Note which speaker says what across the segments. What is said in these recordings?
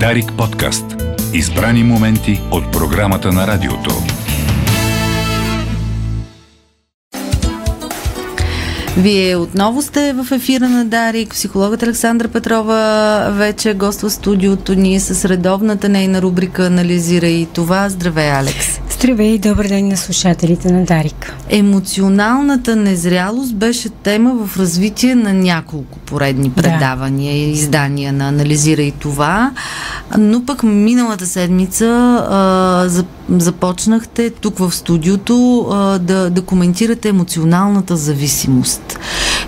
Speaker 1: Дарик подкаст. Избрани моменти от програмата на радиото.
Speaker 2: Вие отново сте в ефира на Дарик. Психологът Александра Петрова вече гоства студиото ни с редовната нейна рубрика Анализира и това. Здравей, Алекс!
Speaker 3: Здравей и добър ден на слушателите на Дарик.
Speaker 2: Емоционалната незрялост беше тема в развитие на няколко поредни предавания и да. издания на Анализира и това, но пък миналата седмица а, започнахте тук в студиото а, да, да коментирате емоционалната зависимост.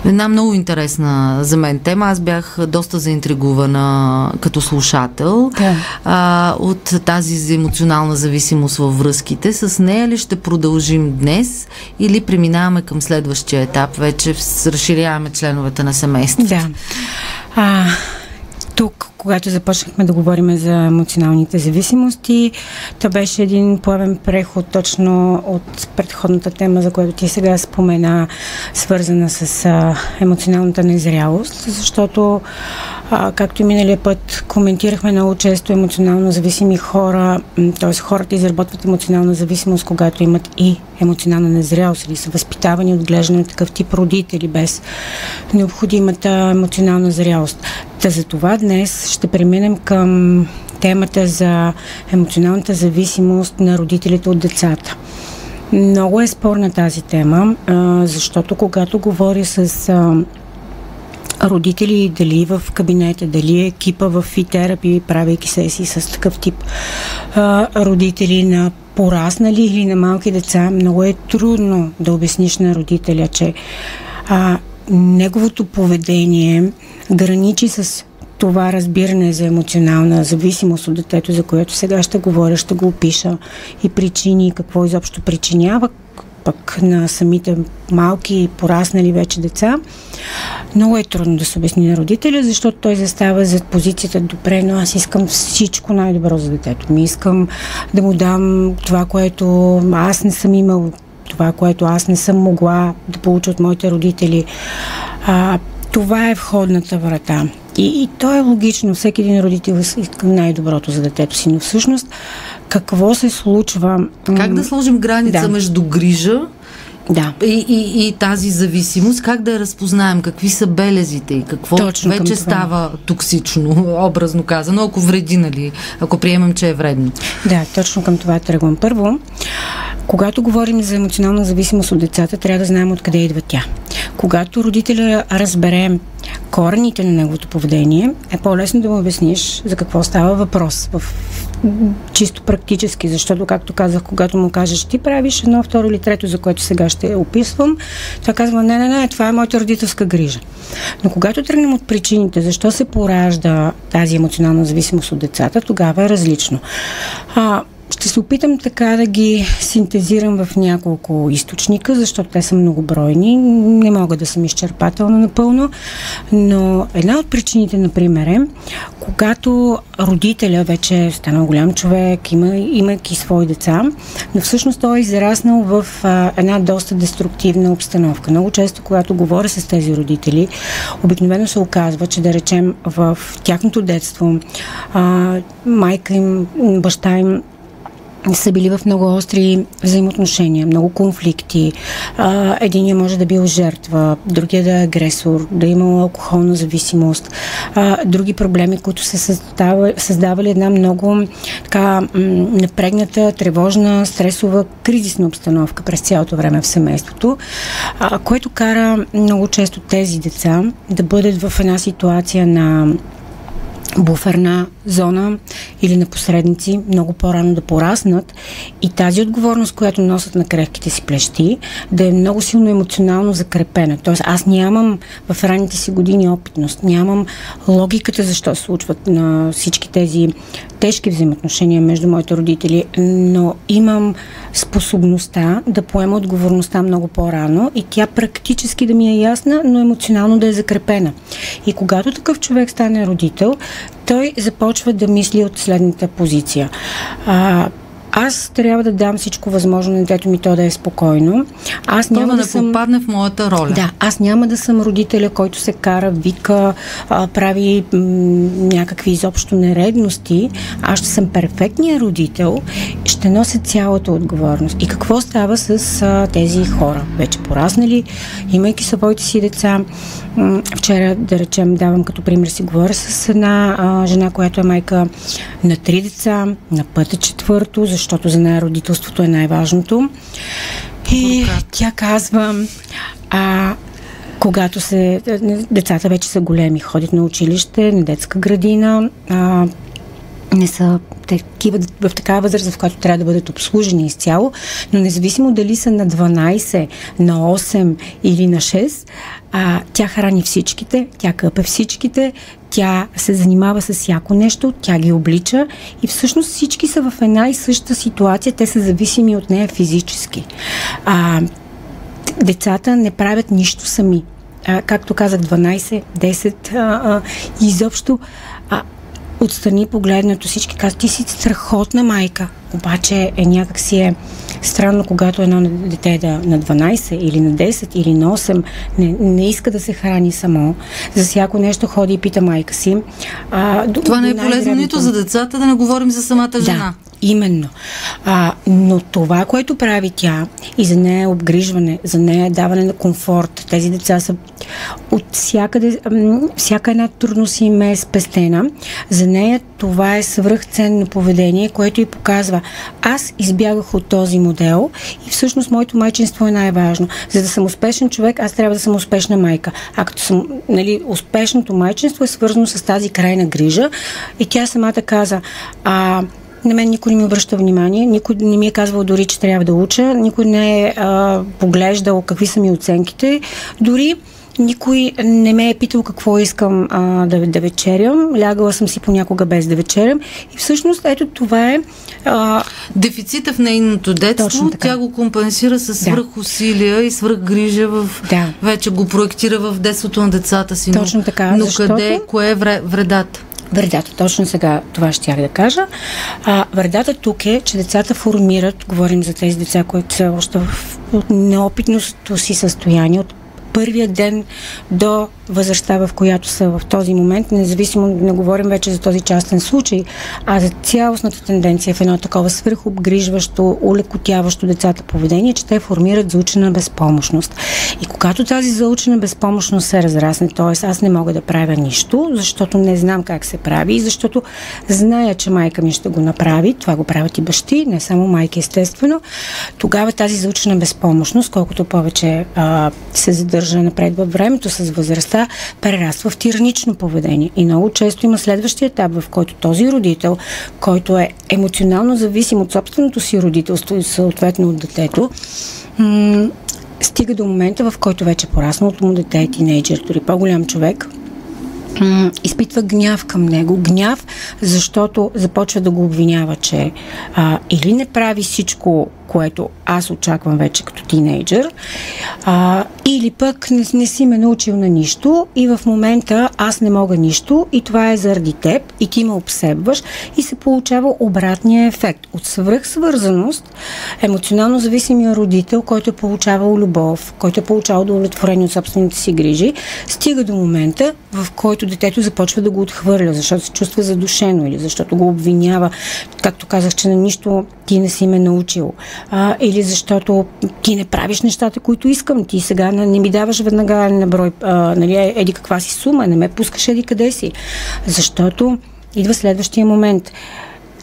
Speaker 2: Една много интересна за мен тема. Аз бях доста заинтригувана като слушател да. а, от тази емоционална зависимост във връзките. С нея ли ще продължим днес или преминаваме към следващия етап? Вече разширяваме членовете на семейството.
Speaker 3: Да. А, тук, когато започнахме да говорим за емоционалните зависимости, то беше един плавен преход точно от предходната тема, за която ти сега спомена, свързана с емоционалната незрялост, защото а, както и миналия път коментирахме много често емоционално зависими хора, т.е. хората изработват емоционална зависимост, когато имат и емоционална незрялост или са възпитавани от глеждане на такъв тип родители без необходимата емоционална зрялост. Та за това днес ще преминем към темата за емоционалната зависимост на родителите от децата. Много е спорна тази тема, защото когато говоря с родители, дали в кабинета, дали екипа в фитерапи, правейки сесии с такъв тип а, родители на пораснали или на малки деца, много е трудно да обясниш на родителя, че а, неговото поведение граничи с това разбиране за емоционална зависимост от детето, за което сега ще говоря, ще го опиша и причини, какво изобщо причинява, пък на самите малки, пораснали вече деца, много е трудно да се обясни на родителя, защото той застава зад позицията добре, но аз искам всичко най-добро за детето ми. Искам да му дам това, което аз не съм имал, това, което аз не съм могла да получа от моите родители. А, това е входната врата. И, и то е логично. Всеки един родител иска най-доброто за детето си. Но всъщност какво се случва?
Speaker 2: Как да сложим граница да. между грижа
Speaker 3: да.
Speaker 2: И, и, и тази зависимост, как да я разпознаем, какви са белезите и какво Точно вече става токсично, образно казано, ако вреди, нали, ако приемем, че е вредно.
Speaker 3: Да, точно към това тръгвам. Първо, когато говорим за емоционална зависимост от децата, трябва да знаем откъде идва тя. Когато родителя разбере корените на неговото поведение, е по-лесно да му обясниш за какво става въпрос в чисто практически, защото, както казах, когато му кажеш, ти правиш едно, второ или трето, за което сега ще описвам, той казва, не, не, не, това е моята родителска грижа. Но когато тръгнем от причините, защо се поражда тази емоционална зависимост от децата, тогава е различно. А, ще се опитам така да ги синтезирам в няколко източника, защото те са многобройни. Не мога да съм изчерпателна напълно, но една от причините, например, е, когато родителя вече е станал голям човек, има, имайки свои деца, но всъщност той е израснал в а, една доста деструктивна обстановка. Много често, когато говоря с тези родители, обикновено се оказва, че да речем в тяхното детство а, майка им, баща им са били в много остри взаимоотношения, много конфликти. А, единия може да бил жертва, другия да е агресор, да е имал алкохолна зависимост, а, други проблеми, които са създавали, създавали една много така напрегната, тревожна, стресова, кризисна обстановка през цялото време в семейството, а, което кара много често тези деца да бъдат в една ситуация на буферна зона или на посредници много по-рано да пораснат и тази отговорност, която носят на крехките си плещи, да е много силно емоционално закрепена. Тоест аз нямам в ранните си години опитност, нямам логиката защо се случват на всички тези тежки взаимоотношения между моите родители, но имам способността да поема отговорността много по-рано и тя практически да ми е ясна, но емоционално да е закрепена. И когато такъв човек стане родител, той започва да мисли от следната позиция. А, аз трябва да дам всичко възможно на детето ми то да е спокойно. Аз
Speaker 2: няма
Speaker 3: да,
Speaker 2: да
Speaker 3: съм...
Speaker 2: попадне в моята роля.
Speaker 3: Да, аз няма да съм родителя, който се кара, вика, а, прави м- някакви изобщо нередности. Аз ще съм перфектният родител, ще нося цялата отговорност. И какво става с а, тези хора? Вече пораснали, имайки своите си деца. М- вчера, да речем, давам като пример, си говоря с една а, жена, която е майка на три деца, на пътя четвърто, защото за нея родителството е най-важното. И тя казва, а, когато се, децата вече са големи, ходят на училище, на детска градина, а, не са такива, в такава възраст, в която трябва да бъдат обслужени изцяло, но независимо дали са на 12, на 8 или на 6, а, тя храни всичките, тя къпе всичките, тя се занимава с всяко нещо, тя ги облича и всъщност всички са в една и съща ситуация, те са зависими от нея физически. А, децата не правят нищо сами. А, както казах, 12, 10 а, а, изобщо отстрани погледнато всички казват, ти си страхотна майка. Обаче е някак си е странно, когато едно дете е да, на 12 или на 10 или на 8 не, не иска да се храни само. За всяко нещо ходи и пита майка си.
Speaker 2: А, Това не е полезно нито за децата, да не говорим за самата жена.
Speaker 3: Да. Именно. А, но това, което прави тя и за нея е обгрижване, за нея е даване на комфорт. Тези деца са от всякъде, всяка една трудност им е спестена. За нея това е свръхценно поведение, което и показва. Аз избягах от този модел и всъщност моето майчинство е най-важно. За да съм успешен човек, аз трябва да съм успешна майка. А като съм, нали, успешното майчинство е свързано с тази крайна грижа и тя самата каза, а, на мен никой не ми обръща внимание, никой не ми е казвал дори, че трябва да уча, никой не е а, поглеждал какви са ми оценките. Дори никой не ме е питал какво искам а, да, да вечерям. Лягала съм си понякога без да вечерям. И всъщност, ето това е. А...
Speaker 2: Дефицита в нейното детство, тя го компенсира с свръхусилия да. и свръхгрижа в. Да. Вече го проектира в детството на децата си.
Speaker 3: Точно така.
Speaker 2: Но защото... къде, кое е вредата?
Speaker 3: Вредата, точно сега това ще да кажа. А, вредата тук е, че децата формират, говорим за тези деца, които са още в неопитното си състояние, от първия ден до възрастта, в която са в този момент, независимо, не говорим вече за този частен случай, а за цялостната тенденция в едно такова свърхобгрижващо, улекотяващо децата поведение, че те формират заучена безпомощност. И когато тази заучена безпомощност се разрасне, т.е. аз не мога да правя нищо, защото не знам как се прави и защото зная, че майка ми ще го направи, това го правят и бащи, не само майки естествено, тогава тази заучена безпомощност, колкото повече а, се задържа напред във времето с възрастта, деца прераства в тиранично поведение. И много често има следващия етап, в който този родител, който е емоционално зависим от собственото си родителство и съответно от детето, м- стига до момента, в който вече порасналото му дете е тинейджер, дори по-голям човек, изпитва гняв към него. Гняв, защото започва да го обвинява, че а, или не прави всичко което аз очаквам вече като тинейджър, а, или пък не, не си ме научил на нищо и в момента аз не мога нищо и това е заради теб и ти ме обсебваш и се получава обратния ефект от свръхсвързаност, емоционално зависимия родител, който е получавал любов, който е получавал удовлетворение от собствените си грижи, стига до момента, в който детето започва да го отхвърля, защото се чувства задушено или защото го обвинява, както казах, че на нищо ти не си ме научил а, или защото ти не правиш нещата, които искам. Ти сега не, не ми даваш веднага на брой, а, нали, еди каква си сума, не ме пускаш еди къде си. Защото идва следващия момент.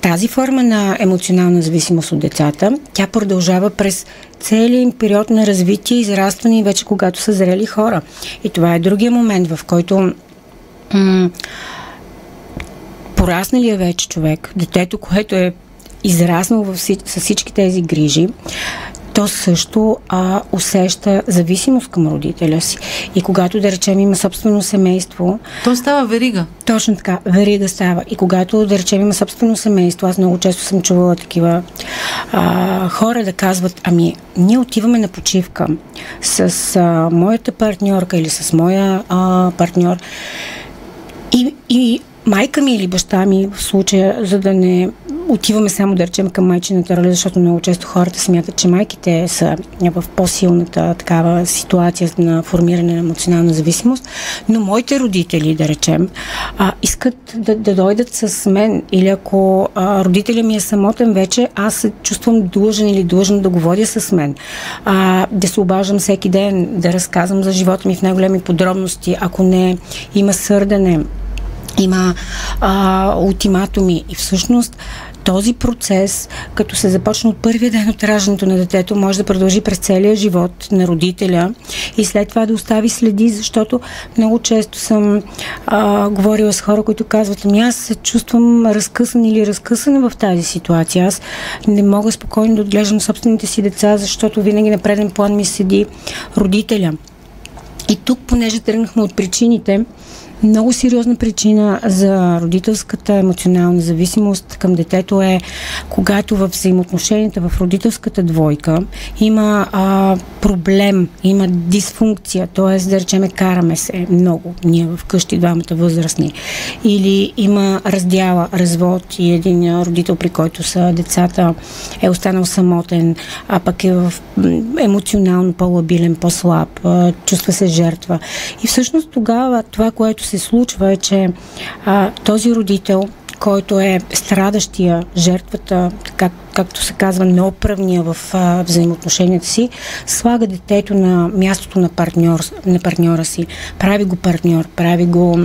Speaker 3: Тази форма на емоционална зависимост от децата, тя продължава през целият им период на развитие, израстване и вече когато са зрели хора. И това е другия момент, в който м- порасналия вече човек, детето, което е израснал в, с всички тези грижи, то също а, усеща зависимост към родителя си. И когато, да речем, има собствено семейство...
Speaker 2: То става верига.
Speaker 3: Точно така, верига става. И когато, да речем, има собствено семейство, аз много често съм чувала такива а, хора да казват, ами, ние отиваме на почивка с а, моята партньорка или с моя а, партньор и, и майка ми или баща ми в случая, за да не отиваме само да речем към майчината роля, защото много често хората смятат, че майките са в по-силната такава ситуация на формиране на емоционална зависимост, но моите родители, да речем, а, искат да, да дойдат с мен. Или ако а, родителя ми е самотен вече, аз се чувствам длъжен или длъжен да го водя с мен. А, да се обаждам всеки ден, да разказвам за живота ми в най-големи подробности, ако не има сърдане, има а, ултиматуми и всъщност този процес, като се започне от първия ден от раждането на детето, може да продължи през целия живот на родителя и след това да остави следи, защото много често съм а, говорила с хора, които казват, ами аз се чувствам разкъсан или разкъсана в тази ситуация. Аз не мога спокойно да отглеждам собствените си деца, защото винаги на преден план ми седи родителя. И тук, понеже тръгнахме от причините, много сериозна причина за родителската емоционална зависимост към детето е когато в взаимоотношенията в родителската двойка има а, проблем, има дисфункция, т.е. да речеме караме се много, ние вкъщи двамата възрастни, или има раздяла, развод и един родител, при който са децата е останал самотен, а пък е в емоционално по-лабилен, по-слаб, чувства се жертва. И всъщност тогава това, което се случва е, че а, този родител, който е страдащия, жертвата, как, както се казва, неоправния в а, взаимоотношенията си, слага детето на мястото на, партньор, на партньора си, прави го партньор, прави го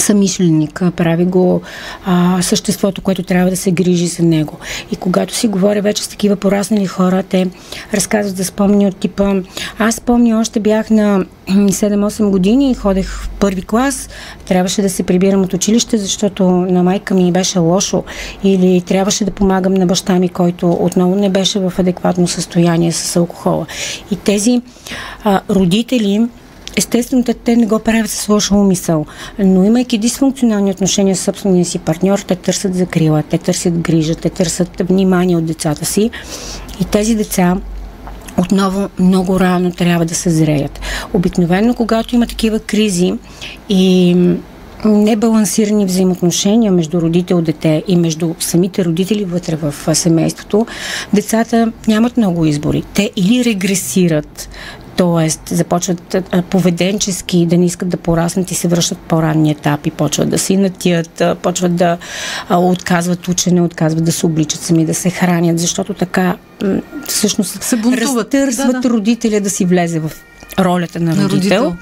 Speaker 3: самишленик, прави го а, съществото, което трябва да се грижи за него. И когато си говоря вече с такива пораснали хора, те разказват да спомни от типа аз спомня, още бях на 7-8 години и ходех в първи клас, трябваше да се прибирам от училище, защото на майка ми беше лошо или трябваше да помагам на баща ми, който отново не беше в адекватно състояние с алкохола. И тези а, родители Естествено, те, не го правят с лоша умисъл, но имайки дисфункционални отношения с собствения си партньор, те търсят закрила, те търсят грижа, те търсят внимание от децата си и тези деца отново много рано трябва да се зреят. Обикновено, когато има такива кризи и небалансирани взаимоотношения между родител, дете и между самите родители вътре в семейството, децата нямат много избори. Те или регресират, т.е. започват поведенчески да не искат да пораснат и се връщат по-ранни етапи, почват да си натият, почват да отказват учене, отказват да се обличат сами, да се хранят, защото така всъщност се разтърсват да, да. родителя да си влезе в ролята на родител, на родител.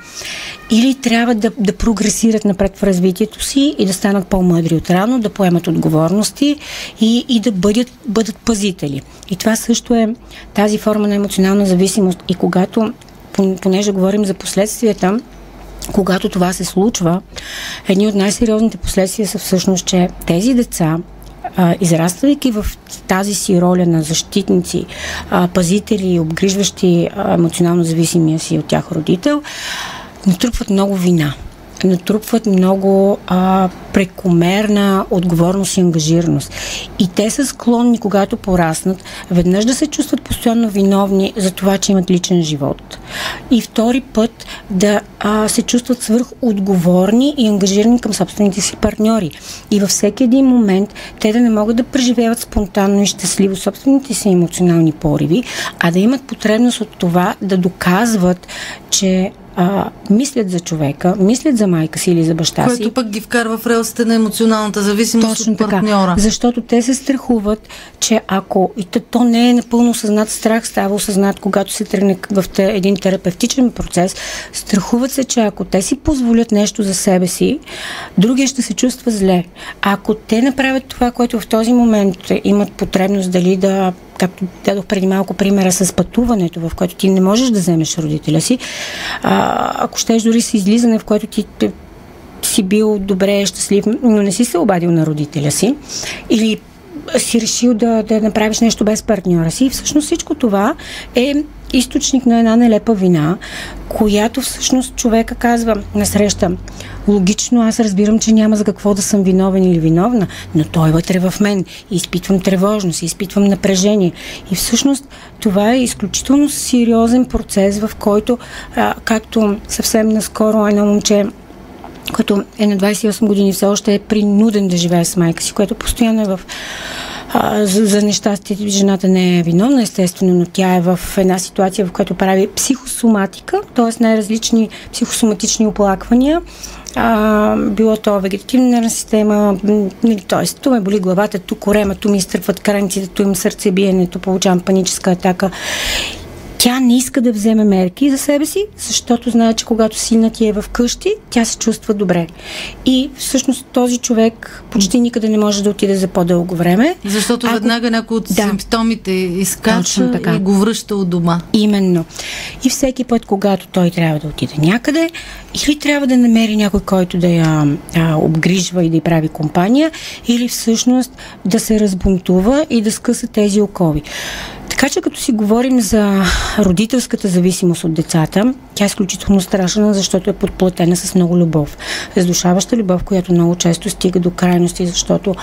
Speaker 3: или трябва да, да прогресират напред в развитието си и да станат по-мъдри от рано, да поемат отговорности и, и да бъдат, бъдат пазители. И това също е тази форма на емоционална зависимост. И когато, понеже говорим за последствията, когато това се случва, едни от най-сериозните последствия са всъщност, че тези деца а, израствайки в тази си роля на защитници, а, пазители, обгрижващи а, емоционално зависимия си от тях родител, натрупват много вина натрупват много а, прекомерна отговорност и ангажираност. И те са склонни, когато пораснат, веднъж да се чувстват постоянно виновни за това, че имат личен живот. И втори път да а, се чувстват свърх отговорни и ангажирани към собствените си партньори. И във всеки един момент те да не могат да преживяват спонтанно и щастливо собствените си емоционални пориви, а да имат потребност от това да доказват, че а, мислят за човека, мислят за майка си или за баща
Speaker 2: Което
Speaker 3: си.
Speaker 2: Което пък ги вкарва в релсите на емоционалната зависимост Точно от партньора.
Speaker 3: Така, защото те се страхуват, че ако и то, не е напълно осъзнат страх, става осъзнат, когато се тръгне в един терапевтичен процес, страхуват се, че ако те си позволят нещо за себе си, другия ще се чувства зле. Ако те направят това, което в този момент имат потребност дали да както дадох преди малко примера с пътуването, в което ти не можеш да вземеш родителя си, а, ако щеш дори с излизане, в което ти си бил добре, щастлив, но не си се обадил на родителя си, или си решил да, да направиш нещо без партньора си. Всъщност всичко това е източник на една нелепа вина, която всъщност човека казва насреща. Логично аз разбирам, че няма за какво да съм виновен или виновна, но той вътре в мен. Изпитвам тревожност, изпитвам напрежение. И всъщност това е изключително сериозен процес, в който, а, както съвсем наскоро едно момче който е на 28 години, все още е принуден да живее с майка си, което постоянно е в а, за, за нещастието жената не е виновна, естествено, но тя е в една ситуация, в която прави психосоматика, т.е. най-различни психосоматични оплаквания, а, било то вегетативна система, нали, т.е. ту ме боли главата, ту корема, ту ми изтърпват краниците, ту им сърцебиенето, получавам паническа атака. Тя не иска да вземе мерки за себе си, защото знае, че когато сина ти е в къщи, тя се чувства добре. И всъщност този човек почти никъде не може да отиде за по-дълго време.
Speaker 2: Защото Ако... веднага някой от да. симптомите изкача и го връща от дома.
Speaker 3: Именно. И всеки път, когато той трябва да отиде някъде, или трябва да намери някой, който да я а, обгрижва и да й прави компания, или всъщност да се разбунтува и да скъса тези окови. Така че като си говорим за родителската зависимост от децата, тя е изключително страшна, защото е подплатена с много любов. Раздушаваща любов, която много често стига до крайности, защото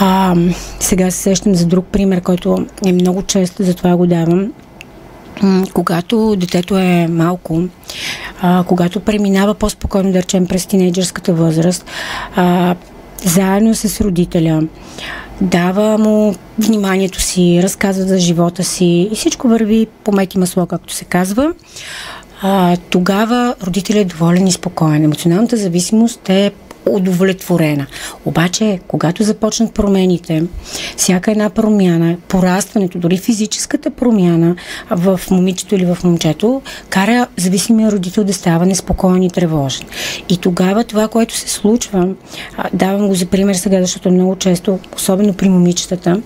Speaker 3: а, сега се сещам за друг пример, който е много чест, затова го давам когато детето е малко, а, когато преминава по-спокойно, да речем, през тинейджърската възраст, а, заедно с родителя, дава му вниманието си, разказва за живота си и всичко върви по мети масло, както се казва. А, тогава родителят е доволен и спокоен. Емоционалната зависимост е удовлетворена. Обаче, когато започнат промените, всяка една промяна, порастването, дори физическата промяна в момичето или в момчето, кара зависимия родител да става неспокоен и тревожен. И тогава това, което се случва, давам го за пример сега, защото много често, особено при момичетата,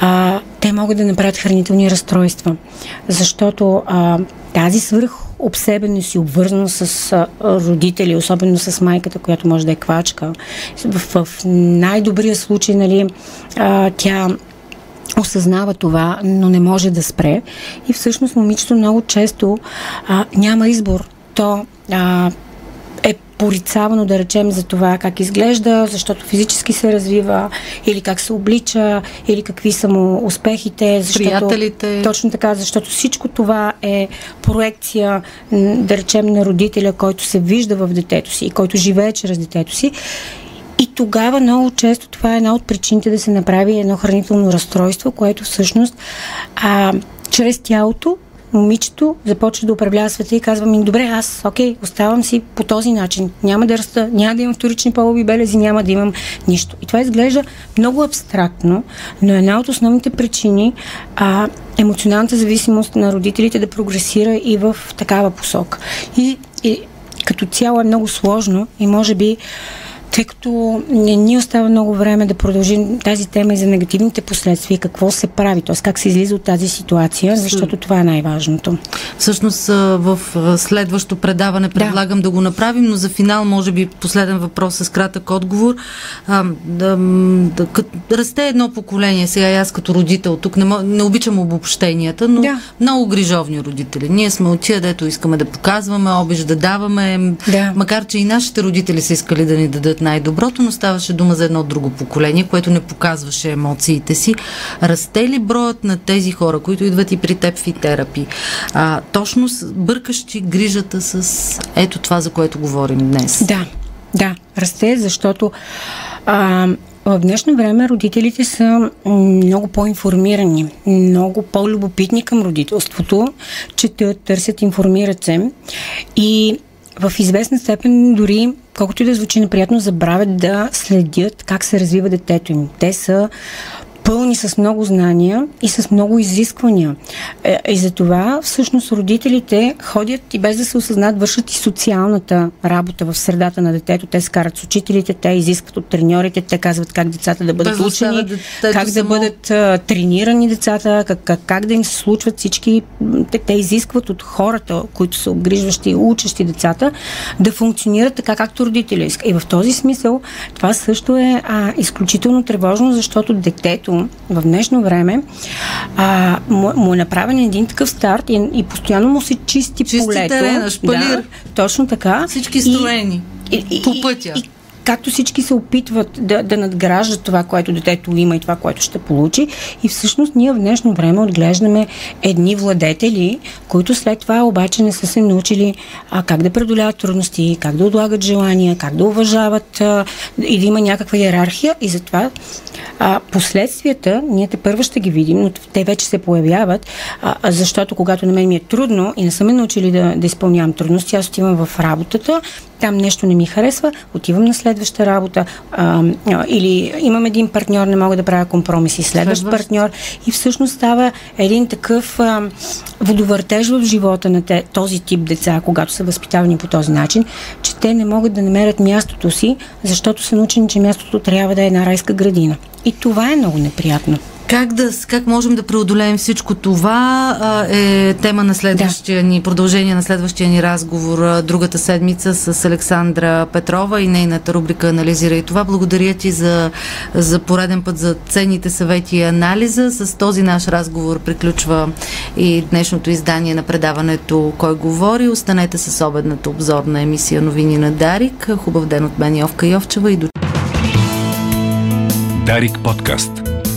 Speaker 3: а, те могат да направят хранителни разстройства, защото а, тази свърх обсебеност и обвързано с родители, особено с майката, която може да е квачка. В, в най-добрия случай, нали, а, тя осъзнава това, но не може да спре. И всъщност момичето много често а, няма избор. То а, порицавано, да речем, за това как изглежда, защото физически се развива, или как се облича, или какви са му успехите. Защото,
Speaker 2: Приятелите.
Speaker 3: Точно така, защото всичко това е проекция, да речем, на родителя, който се вижда в детето си и който живее чрез детето си. И тогава много често това е една от причините да се направи едно хранително разстройство, което всъщност а, чрез тялото момичето започва да управлява света и казва ми, добре, аз, окей, оставам си по този начин. Няма да раста, няма да имам вторични полови белези, няма да имам нищо. И това изглежда много абстрактно, но една от основните причини а, емоционалната зависимост на родителите да прогресира и в такава посока. И, и като цяло е много сложно и може би тъй като не ни остава много време да продължим тази тема и за негативните последствия, какво се прави, т.е. как се излиза от тази ситуация, защото това е най-важното.
Speaker 2: Всъщност в следващо предаване предлагам да, да го направим, но за финал, може би последен въпрос с кратък отговор. А, да, да, расте едно поколение, сега и аз като родител, тук не, не обичам обобщенията, но да. много грижовни родители. Ние сме от тия, дето искаме да показваме, обиж да даваме, да. макар че и нашите родители са искали да ни дадат най-доброто, но ставаше дума за едно друго поколение, което не показваше емоциите си. Расте ли броят на тези хора, които идват и при теб в терапи? А, точно бъркащи грижата с ето това, за което говорим днес.
Speaker 3: Да, да, расте, защото а, в днешно време родителите са много по-информирани, много по-любопитни към родителството, четат, търсят, информират се и в известна степен дори, колкото и да звучи неприятно, забравят да следят как се развива детето им. Те са пълни с много знания и с много изисквания. Е, и за това всъщност родителите ходят и без да се осъзнат, вършат и социалната работа в средата на детето. Те се карат с учителите, те изискват от треньорите, те казват как децата да бъдат да учени, как само... да бъдат а, тренирани децата, как, как, как да им се случват всички. Те, те изискват от хората, които са обгрижващи и учещи децата, да функционират така, както родители искат. И в този смисъл това също е а, изключително тревожно, защото детето в днешно време а, му, му е направен един такъв старт и, и постоянно му се чисти,
Speaker 2: чисти
Speaker 3: полето.
Speaker 2: Терена, шпалир. Да,
Speaker 3: точно така.
Speaker 2: Всички строени. И, и, по пътя. И, и,
Speaker 3: както всички се опитват да, да надграждат това, което детето има и това, което ще получи. И всъщност ние в днешно време отглеждаме едни владетели, които след това обаче не са се научили а, как да преодоляват трудности, как да отлагат желания, как да уважават а, и да има някаква иерархия. И затова А, последствията, ние те първо ще ги видим, но те вече се появяват, а, защото когато на мен ми е трудно и не съм ме научили да, да изпълнявам трудности, аз отивам в работата, там нещо не ми харесва, отивам на следваща работа а, а, или имам един партньор, не мога да правя компромиси, следващ, следващ. партньор и всъщност става един такъв а, водовъртеж в живота на те, този тип деца, когато са възпитавани по този начин, че те не могат да намерят мястото си, защото са научени, че мястото трябва да е една райска градина. И това е много неприятно.
Speaker 2: Как, да, как можем да преодолеем всичко това а, е тема на следващия да. ни, продължение на следващия ни разговор другата седмица с Александра Петрова и нейната рубрика Анализира и това. Благодаря ти за, за пореден път за ценните съвети и анализа. С този наш разговор приключва и днешното издание на предаването Кой говори. Останете с обедната обзорна емисия Новини на Дарик. Хубав ден от мен Йовка Йовчева и до
Speaker 1: Дарик подкаст.